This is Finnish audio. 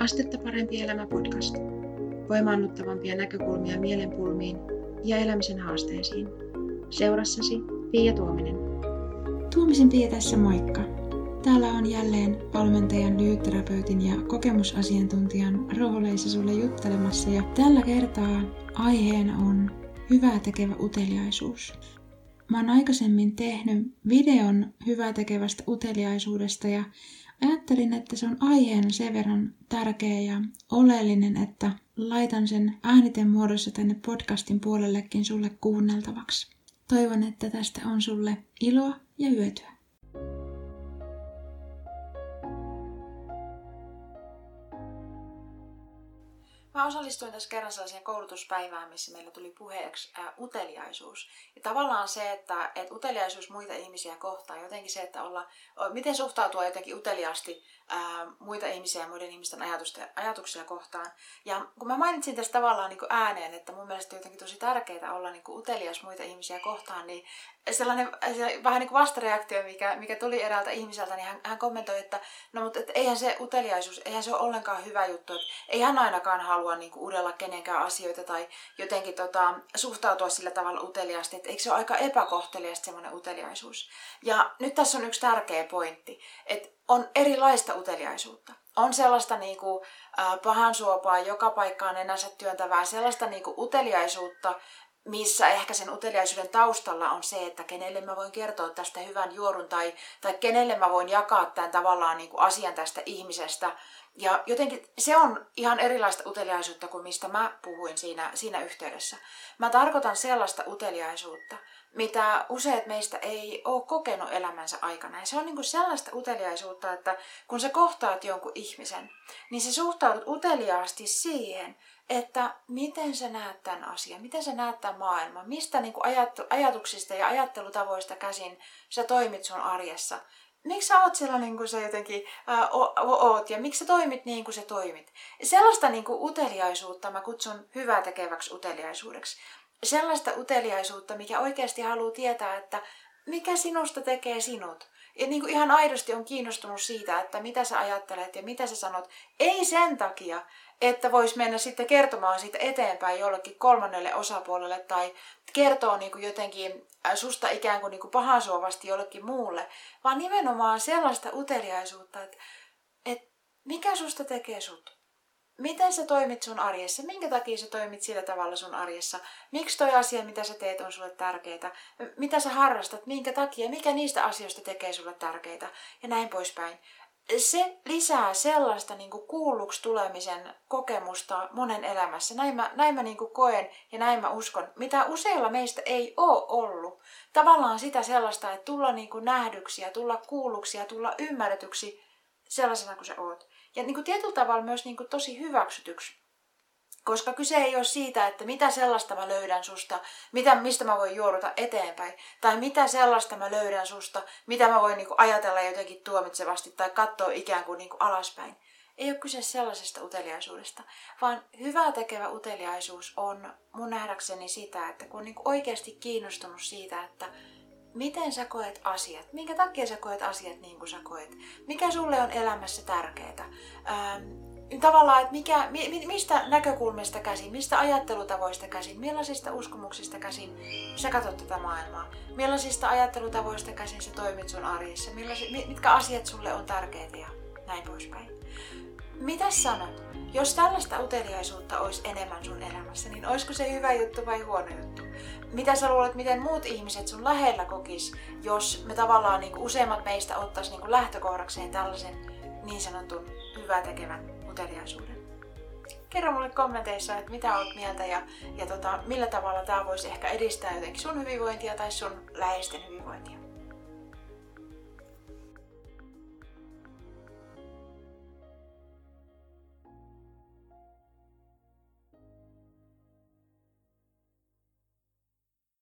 Astetta parempi elämä podcast. Voimaannuttavampia näkökulmia mielenpulmiin ja elämisen haasteisiin. Seurassasi Pia Tuominen. Tuomisen Pia tässä moikka. Täällä on jälleen valmentajan, lyhytterapeutin ja kokemusasiantuntijan rooleissa sulle juttelemassa ja tällä kertaa aiheena on hyvää tekevä uteliaisuus. Mä oon aikaisemmin tehnyt videon hyvää tekevästä uteliaisuudesta ja ajattelin, että se on aiheena sen verran tärkeä ja oleellinen, että laitan sen ääniten muodossa tänne podcastin puolellekin sulle kuunneltavaksi. Toivon, että tästä on sulle iloa ja hyötyä. Mä osallistuin tässä kerran sellaiseen koulutuspäivään, missä meillä tuli puheeksi ää, uteliaisuus. Ja tavallaan se, että et uteliaisuus muita ihmisiä kohtaan, jotenkin se, että olla, miten suhtautua jotenkin uteliaasti ää, muita ihmisiä ja muiden ihmisten ajatuksia kohtaan. Ja kun mä mainitsin tästä tavallaan niin kuin ääneen, että mun mielestä jotenkin tosi tärkeää olla niin kuin utelias muita ihmisiä kohtaan, niin sellainen se, vähän niin kuin vastareaktio, mikä, mikä tuli eräältä ihmiseltä, niin hän, hän kommentoi, että no mutta että eihän se uteliaisuus, eihän se ole ollenkaan hyvä juttu, että ei hän ainakaan halua niin kuin udella kenenkään asioita tai jotenkin tota, suhtautua sillä tavalla uteliaasti, että eikö se ole aika epäkohteliasta semmoinen uteliaisuus. Ja nyt tässä on yksi tärkeä pointti, että on erilaista uteliaisuutta. On sellaista niin kuin, äh, pahan suopaa, joka paikkaan enänsä työntävää, sellaista niin kuin uteliaisuutta, missä ehkä sen uteliaisuuden taustalla on se, että kenelle mä voin kertoa tästä hyvän juorun tai, tai kenelle mä voin jakaa tämän tavallaan niin kuin asian tästä ihmisestä. Ja jotenkin se on ihan erilaista uteliaisuutta kuin mistä mä puhuin siinä, siinä yhteydessä. Mä tarkoitan sellaista uteliaisuutta, mitä useat meistä ei ole kokenut elämänsä aikana. Ja se on niin kuin sellaista uteliaisuutta, että kun sä kohtaat jonkun ihmisen, niin sä suhtaudut uteliaasti siihen, että miten sä näet tämän asian, miten sä näet tämän maailman, mistä niin kuin ajatuksista ja ajattelutavoista käsin sä toimit sun arjessa. Miksi sä oot sellainen kuin sä jotenkin ää, oot ja miksi sä toimit niin kuin sä toimit. Sellaista niin kuin uteliaisuutta mä kutsun hyvää tekeväksi uteliaisuudeksi. Sellaista uteliaisuutta, mikä oikeasti haluaa tietää, että mikä sinusta tekee sinut. Ja niin kuin ihan aidosti on kiinnostunut siitä, että mitä sä ajattelet ja mitä sä sanot. Ei sen takia, että voisi mennä sitten kertomaan siitä eteenpäin jollekin kolmannelle osapuolelle tai kertoo niin kuin jotenkin äh, susta ikään kuin, niin kuin pahansuovasti jollekin muulle, vaan nimenomaan sellaista uteliaisuutta, että, että mikä susta tekee sut? Miten sä toimit sun arjessa? Minkä takia sä toimit sillä tavalla sun arjessa? Miksi toi asia, mitä sä teet, on sulle tärkeää? Mitä sä harrastat? Minkä takia? Mikä niistä asioista tekee sulle tärkeää? Ja näin poispäin se lisää sellaista niin kuin kuulluksi tulemisen kokemusta monen elämässä. Näin mä, näin mä niin kuin koen ja näin mä uskon, mitä useilla meistä ei ole ollut. Tavallaan sitä sellaista, että tulla niin kuin nähdyksi ja tulla kuulluksi ja tulla ymmärretyksi sellaisena kuin sä oot. Ja niin kuin tietyllä tavalla myös niin kuin tosi hyväksytyksi koska kyse ei ole siitä, että mitä sellaista mä löydän susta, mitä, mistä mä voin juoruta eteenpäin. Tai mitä sellaista mä löydän susta, mitä mä voin niinku ajatella jotenkin tuomitsevasti tai katsoa ikään kuin niinku alaspäin. Ei ole kyse sellaisesta uteliaisuudesta, vaan hyvää tekevä uteliaisuus on mun nähdäkseni sitä, että kun on niinku oikeasti kiinnostunut siitä, että miten sä koet asiat, minkä takia sä koet asiat niin kuin sä koet, mikä sulle on elämässä tärkeää, ähm, tavallaan, että mikä, mi, mistä näkökulmista käsin, mistä ajattelutavoista käsin, millaisista uskomuksista käsin sä katsot tätä maailmaa, millaisista ajattelutavoista käsin sä toimit sun arjessa, mitkä asiat sulle on tärkeitä ja näin poispäin. Mitä sanot? Jos tällaista uteliaisuutta olisi enemmän sun elämässä, niin olisiko se hyvä juttu vai huono juttu? Mitä sä luulet, miten muut ihmiset sun lähellä kokis, jos me tavallaan niin kuin useimmat meistä ottaisi niin kuin lähtökohdakseen tällaisen niin sanotun hyvää tekevän uteliaisuuden. Kerro mulle kommenteissa, että mitä olet mieltä ja, ja tota, millä tavalla tämä voisi ehkä edistää jotenkin sun hyvinvointia tai sun läheisten hyvinvointia.